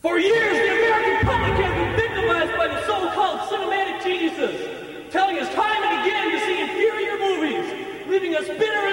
For years, the American public has been victimized by the so-called cinematic geniuses, telling us time and again to see inferior movies, leaving us bitter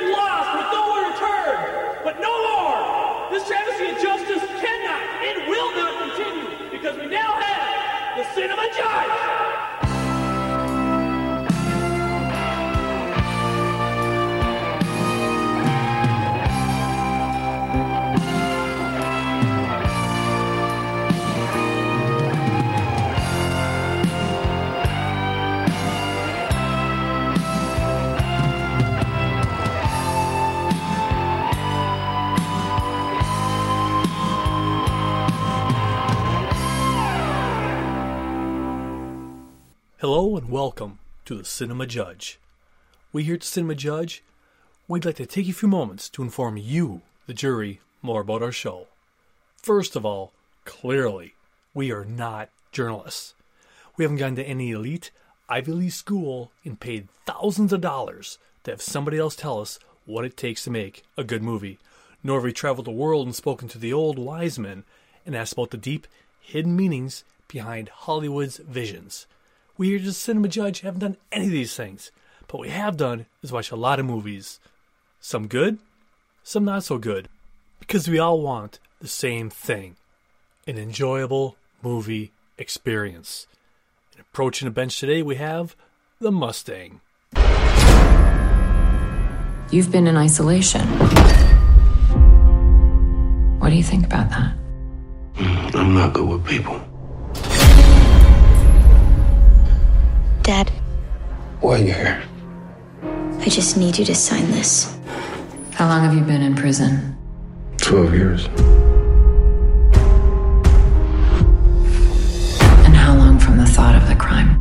welcome to the Cinema Judge. We here at the Cinema Judge, we'd like to take a few moments to inform you, the jury, more about our show. First of all, clearly, we are not journalists. We haven't gone to any elite Ivy League school and paid thousands of dollars to have somebody else tell us what it takes to make a good movie. Nor have we traveled the world and spoken to the old wise men and asked about the deep, hidden meanings behind Hollywood's visions. We here at the Cinema Judge haven't done any of these things, but what we have done is watch a lot of movies. Some good, some not so good, because we all want the same thing an enjoyable movie experience. And approaching the bench today, we have the Mustang. You've been in isolation. What do you think about that? I'm not good with people. Dad, Why are you here? I just need you to sign this. How long have you been in prison? Twelve years. And how long from the thought of the crime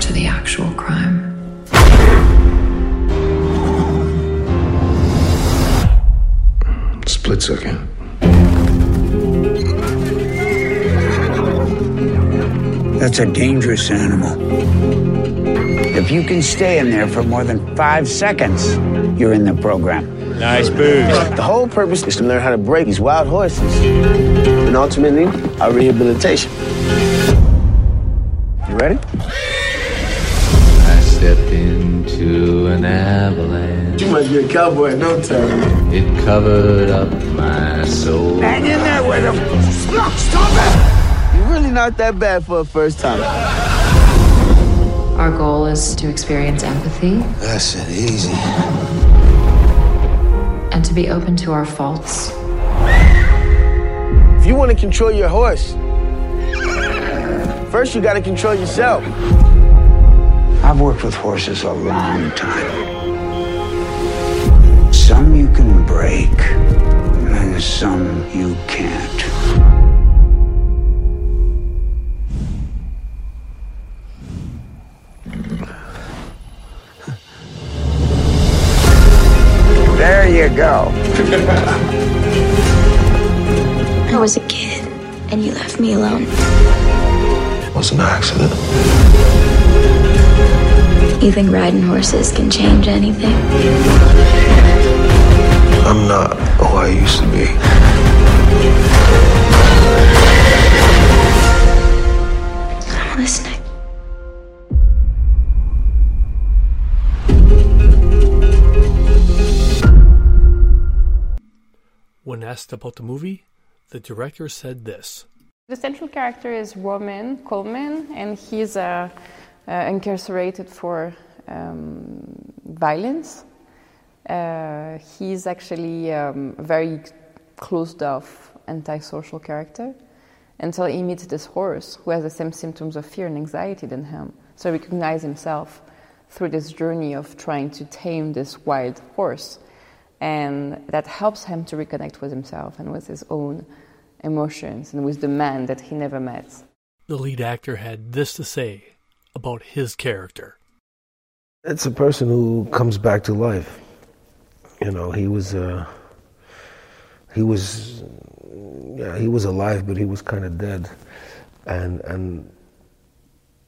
to the actual crime? Split second. That's a dangerous animal. If you can stay in there for more than five seconds, you're in the program. Nice booze. The whole purpose is to learn how to break these wild horses. And ultimately, our rehabilitation. You ready? I stepped into an avalanche. You must be a cowboy in no time. It covered up my soul. Hang in there with him. Stop, stop it! You're really not that bad for a first time. Our goal is to experience empathy That's it, easy. and to be open to our faults. If you want to control your horse, first you got to control yourself. I've worked with horses a long time. Some you can break, and some you can't. Alone. It was an accident. You think riding horses can change anything? I'm not who I used to be. I'm listening. When asked about the movie, the director said this. The central character is Roman Coleman, and he's uh, uh, incarcerated for um, violence. Uh, he's actually um, a very closed off, antisocial character until he meets this horse who has the same symptoms of fear and anxiety than him. So he recognizes himself through this journey of trying to tame this wild horse. And that helps him to reconnect with himself and with his own emotions and with the man that he never met. The lead actor had this to say about his character. It's a person who comes back to life. You know, he was uh, he was yeah, he was alive, but he was kind of dead, and and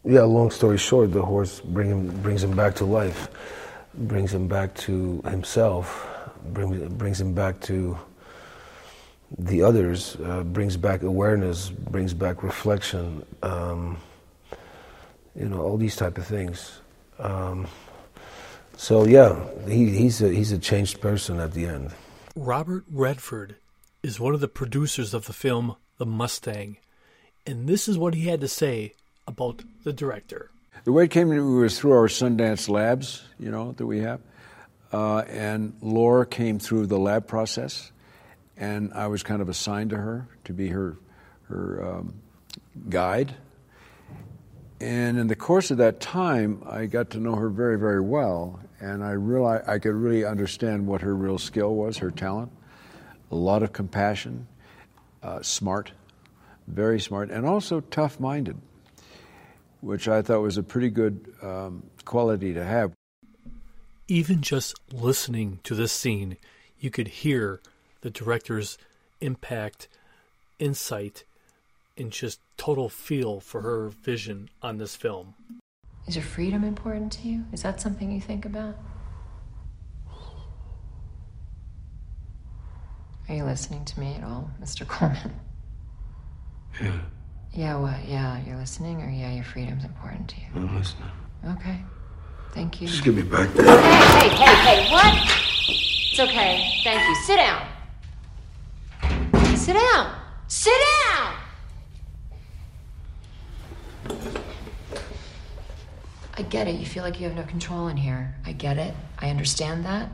yeah. Long story short, the horse bring him brings him back to life, brings him back to himself, brings brings him back to the others uh, brings back awareness, brings back reflection, um, you know, all these type of things. Um, so yeah, he, he's a he's a changed person at the end. Robert Redford is one of the producers of the film The Mustang, and this is what he had to say about the director. The way it came to me was through our Sundance labs, you know, that we have. Uh, and Laura came through the lab process, and I was kind of assigned to her to be her, her um, guide. And in the course of that time, I got to know her very, very well, and I realized I could really understand what her real skill was, her talent, a lot of compassion, uh, smart, very smart, and also tough-minded which I thought was a pretty good um, quality to have. Even just listening to this scene, you could hear the director's impact, insight, and just total feel for her vision on this film. Is your freedom important to you? Is that something you think about? Are you listening to me at all, Mr. Coleman? Yeah. Yeah, what? Yeah, you're listening, or yeah, your freedom's important to you? I'm listening. Okay. Thank you. Just give me back that. Hey, hey, hey, hey, what? It's okay. Thank you. Sit down. Sit down. Sit down! I get it. You feel like you have no control in here. I get it. I understand that.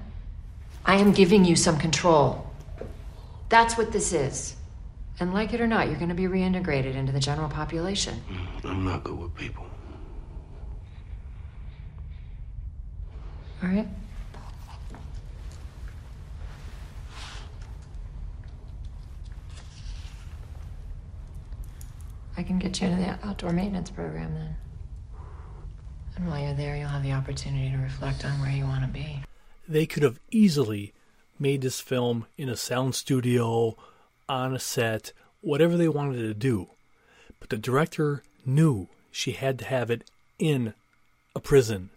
I am giving you some control. That's what this is. And like it or not, you're going to be reintegrated into the general population. Mm, I'm not good with people. All right? I can get you into the outdoor maintenance program then. And while you're there, you'll have the opportunity to reflect on where you want to be. They could have easily made this film in a sound studio, on a set, whatever they wanted to do. But the director knew she had to have it in a prison.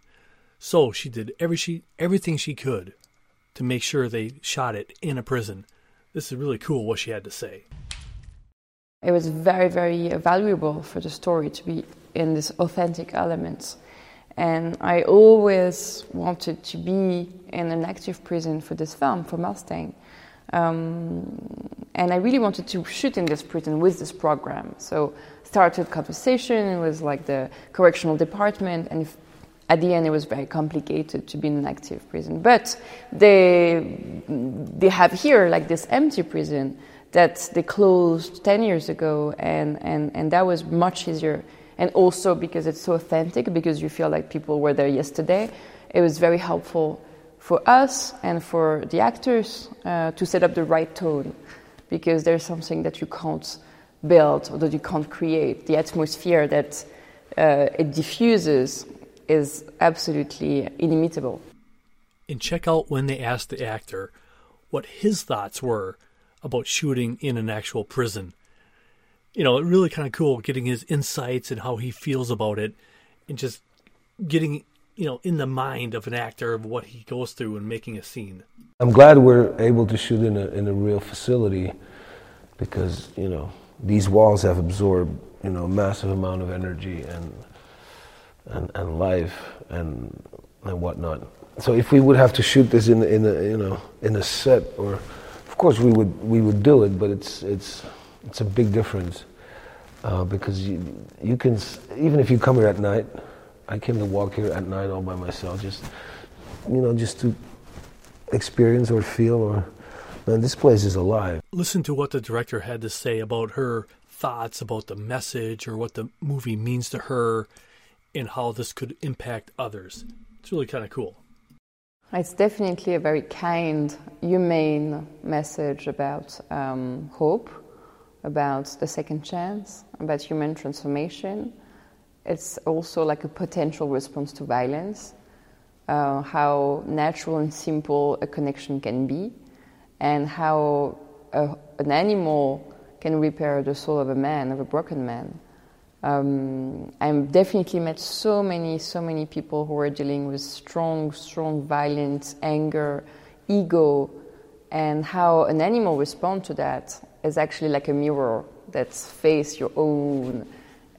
So she did every she everything she could to make sure they shot it in a prison. This is really cool what she had to say. It was very, very valuable for the story to be in this authentic element. And I always wanted to be in an active prison for this film, for Mustang. Um, and I really wanted to shoot in this prison with this program. So started conversation. with like the correctional department, and if, at the end it was very complicated to be in an active prison. But they they have here like this empty prison that they closed ten years ago, and and and that was much easier. And also because it's so authentic, because you feel like people were there yesterday, it was very helpful for us and for the actors uh, to set up the right tone because there's something that you can't build or that you can't create. The atmosphere that uh, it diffuses is absolutely inimitable. And check out when they asked the actor what his thoughts were about shooting in an actual prison. You know, really kind of cool getting his insights and how he feels about it and just getting you know, in the mind of an actor of what he goes through and making a scene. I'm glad we're able to shoot in a in a real facility because you know these walls have absorbed you know a massive amount of energy and and, and life and and whatnot. So if we would have to shoot this in in a you know in a set or course we would we would do it, but it's it's it's a big difference uh, because you you can even if you come here at night I came to walk here at night all by myself, just you know, just to experience or feel or man, this place is alive. Listen to what the director had to say about her thoughts about the message or what the movie means to her and how this could impact others. It's really kind of cool. It's definitely a very kind, humane message about um, hope, about the second chance, about human transformation, it's also like a potential response to violence, uh, how natural and simple a connection can be, and how a, an animal can repair the soul of a man, of a broken man. Um, I've definitely met so many, so many people who are dealing with strong, strong violence, anger, ego, and how an animal responds to that is actually like a mirror that face your own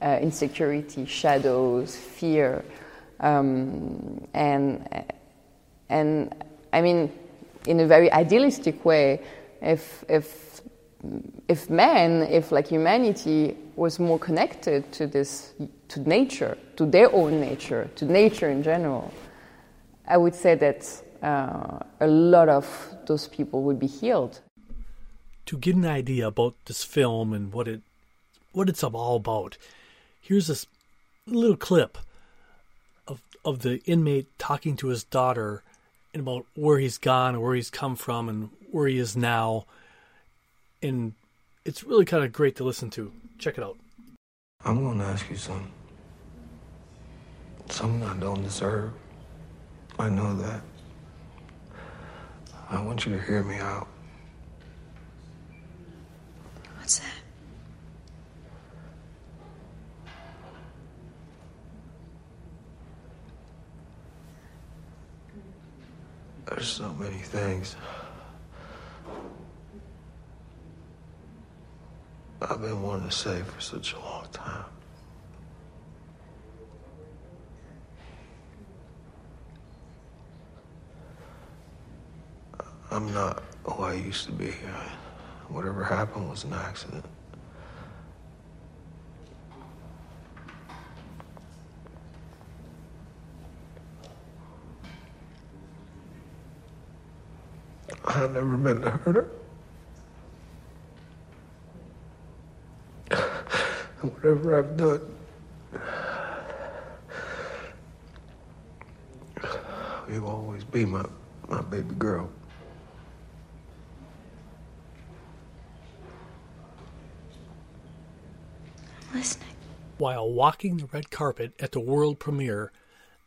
uh, insecurity, shadows, fear, um, and and I mean, in a very idealistic way, if if if man, if like humanity was more connected to this, to nature, to their own nature, to nature in general, I would say that uh, a lot of those people would be healed. To get an idea about this film and what it what it's all about, here's this little clip of of the inmate talking to his daughter and about where he's gone, where he's come from, and where he is now. And it's really kind of great to listen to. Check it out. I'm going to ask you something. Something I don't deserve. I know that. I want you to hear me out. What's that? There's so many things. I've been wanting to say for such a long time. I'm not who I used to be. Whatever happened was an accident. I've never been to hurt her. Whatever I've done, you'll always be my, my baby girl. listening. While walking the red carpet at the world premiere,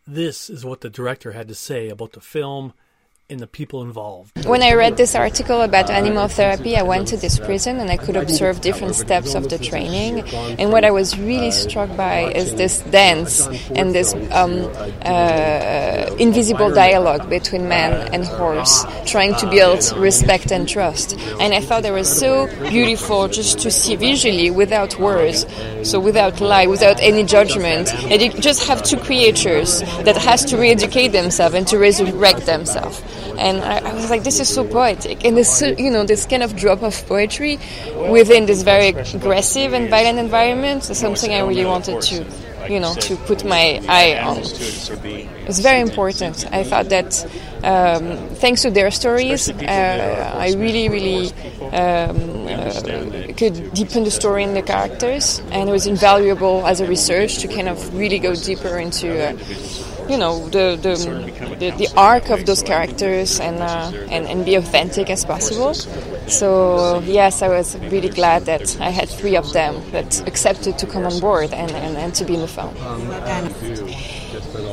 this is what the director had to say about the film and the people involved. When I read this article about animal therapy, I went to this prison and I could observe different steps of the training. And what I was really struck by is this dance and this um, uh, invisible dialogue between man and horse, trying to build respect and trust. And I thought it was so beautiful just to see visually without words, so without lie, without any judgment. And you just have two creatures that has to re-educate themselves and to resurrect themselves and I, I, was like, this is so poetic, and this, you know, this kind of drop of poetry within this very aggressive and violent environment is something I really wanted to, you know, to put my eye on. It's very important. I thought that um, thanks to their stories, uh, I really, really um, uh, could deepen the story and the characters, and it was invaluable as a research to kind of really go deeper into. Uh, you know the the, the, the arc of those characters and, uh, and and be authentic as possible. So yes, I was really glad that I had three of them that accepted to come on board and, and, and to be in the film.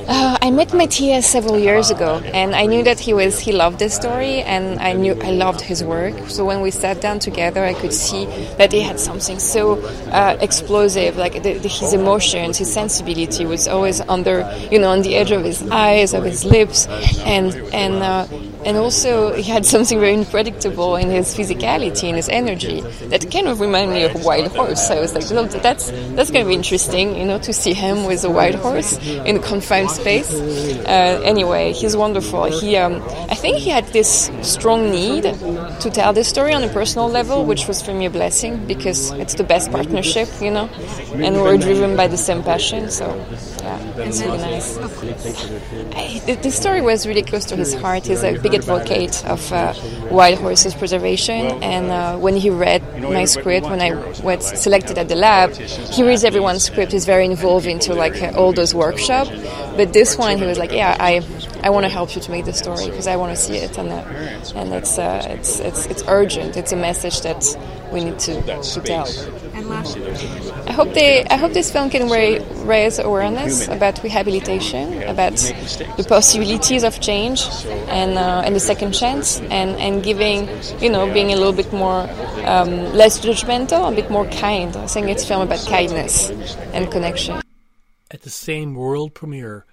Uh, I met Matthias several years ago, and I knew that he was he loved this story, and I knew I loved his work. So when we sat down together, I could see that he had something so uh, explosive, like the, the, his emotions, his sensibility was always under, you know, on the edge of his eyes, of his lips, and and. Uh, and also he had something very unpredictable in his physicality and his energy that kind of reminded me of a wild horse. I was like, well, that's that's going to be interesting, you know, to see him with a wild horse in a confined space. Uh, anyway, he's wonderful. He, um, I think, he had this strong need to tell this story on a personal level, which was for me a blessing because it's the best partnership, you know, and we're driven by the same passion. So it's really nice. I, the, the, story was really close to his heart. He's a big advocate of uh, wild horses preservation, and uh, when he read my script, when I was selected at the lab, he reads everyone's script. He's very involved into like uh, all those workshops. But this one, he was like, "Yeah, I, I want to help you to make the story because I want to see it, and uh, and it's, uh, it's it's it's urgent. It's a message that we need to, to tell." I hope they. I hope this film can raise awareness about rehabilitation, about the possibilities of change, and uh, and the second chance, and and giving, you know, being a little bit more um, less judgmental, a bit more kind. I think it's a film about kindness and connection. At the same world premiere,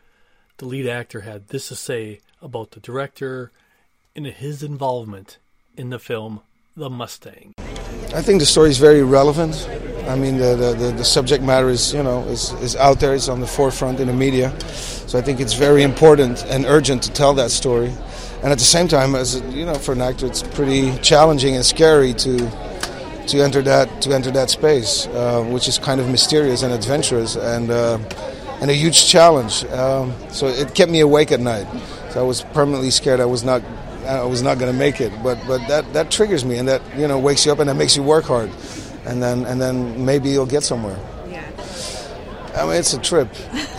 the lead actor had this to say about the director and his involvement in the film The Mustang. I think the story is very relevant. I mean, the, the, the, subject matter is, you know, is, is out there, it's on the forefront in the media. So I think it's very important and urgent to tell that story. And at the same time, as you know, for an actor, it's pretty challenging and scary to to enter that to enter that space, uh, which is kind of mysterious and adventurous and uh, and a huge challenge. Um, so it kept me awake at night. So I was permanently scared I was not I was not going to make it. But but that that triggers me and that you know wakes you up and that makes you work hard, and then and then maybe you'll get somewhere. Yeah. I mean, it's a trip.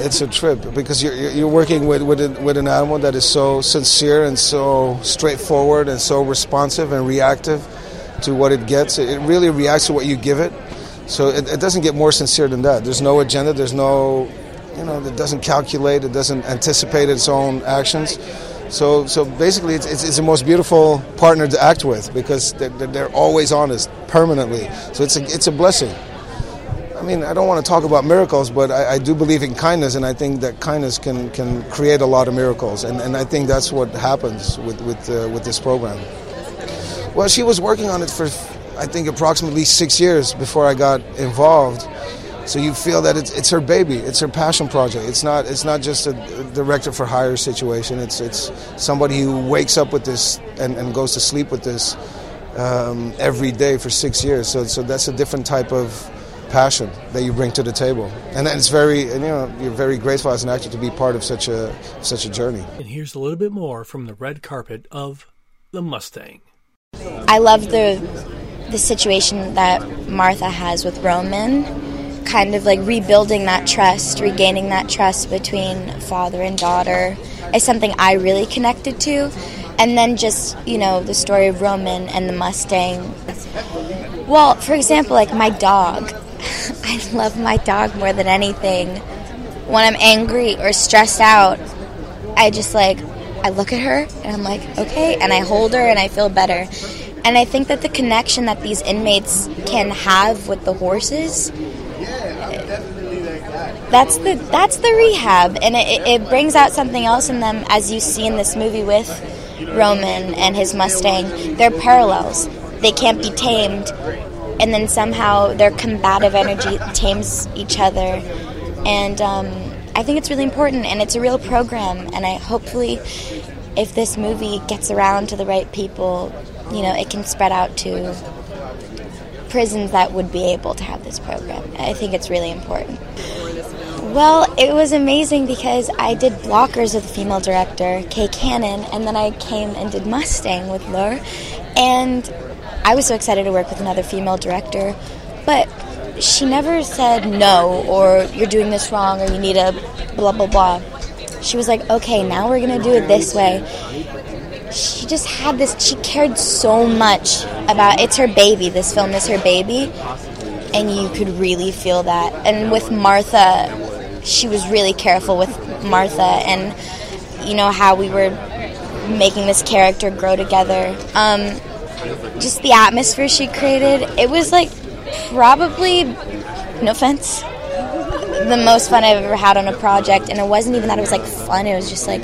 It's a trip because you're, you're working with, with, a, with an animal that is so sincere and so straightforward and so responsive and reactive to what it gets. It really reacts to what you give it. So it, it doesn't get more sincere than that. There's no agenda. There's no, you know, it doesn't calculate. It doesn't anticipate its own actions. So, so basically, it's, it's, it's, the most beautiful partner to act with because they're, they're always honest, permanently. So it's a, it's a blessing. I mean, I don't want to talk about miracles, but I, I, do believe in kindness, and I think that kindness can, can create a lot of miracles, and, and I think that's what happens with with uh, with this program. Well, she was working on it for I think approximately six years before I got involved. So you feel that it's, it's her baby, it's her passion project. It's not it's not just a director for hire situation. It's it's somebody who wakes up with this and, and goes to sleep with this um, every day for six years. So so that's a different type of passion that you bring to the table, and it's very, and, you know, you're very grateful as an actor to be part of such a such a journey. And here's a little bit more from the red carpet of the Mustang. I love the the situation that Martha has with Roman, kind of like rebuilding that trust, regaining that trust between father and daughter, is something I really connected to. And then just, you know, the story of Roman and the Mustang. Well, for example, like my dog. I love my dog more than anything. When I'm angry or stressed out, I just like I look at her and I'm like, okay, and I hold her and I feel better. And I think that the connection that these inmates can have with the horses that's the that's the rehab and it, it brings out something else in them as you see in this movie with Roman and his Mustang. They're parallels. They can't be tamed and then somehow their combative energy tames each other. And um, I think it's really important, and it's a real program. And I hopefully, if this movie gets around to the right people, you know, it can spread out to prisons that would be able to have this program. I think it's really important. Well, it was amazing because I did blockers with the female director, Kay Cannon, and then I came and did Mustang with Laure. And I was so excited to work with another female director, but she never said no or you're doing this wrong or you need a blah blah blah. She was like, okay, now we're gonna do it this way. She just had this, she cared so much about it's her baby, this film is her baby, and you could really feel that. And with Martha, she was really careful with Martha and you know how we were making this character grow together. Um, just the atmosphere she created. It was like probably, no offense, the most fun I've ever had on a project. And it wasn't even that it was like fun, it was just like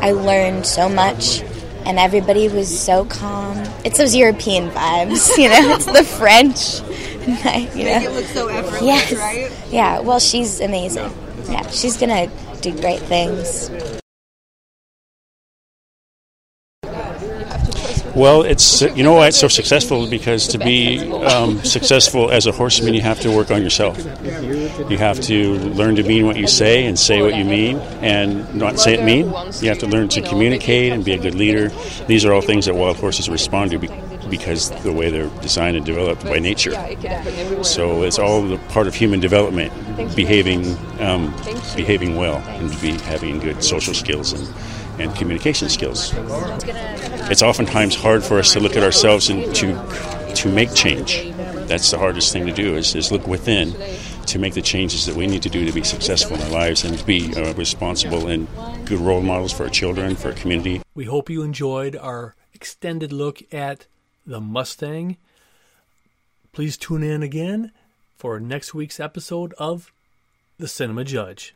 I learned so much. And everybody was so calm. It's those European vibes, you know. It's the French, you know. Make it look so effortless, yes. right? Yeah. Well, she's amazing. Yeah, she's gonna do great things. Well, it's you know why it's so successful because to be um, successful as a horseman, you have to work on yourself. You have to learn to mean what you say and say what you mean, and not say it mean. You have to learn to communicate and be a good leader. These are all things that wild horses respond to because the way they're designed and developed by nature. So it's all the part of human development, behaving um, behaving well and be having good social skills and and communication skills. It's oftentimes hard for us to look at ourselves and to to make change. That's the hardest thing to do is, is look within to make the changes that we need to do to be successful in our lives and to be uh, responsible and good role models for our children, for our community. We hope you enjoyed our extended look at the Mustang. Please tune in again for next week's episode of The Cinema Judge.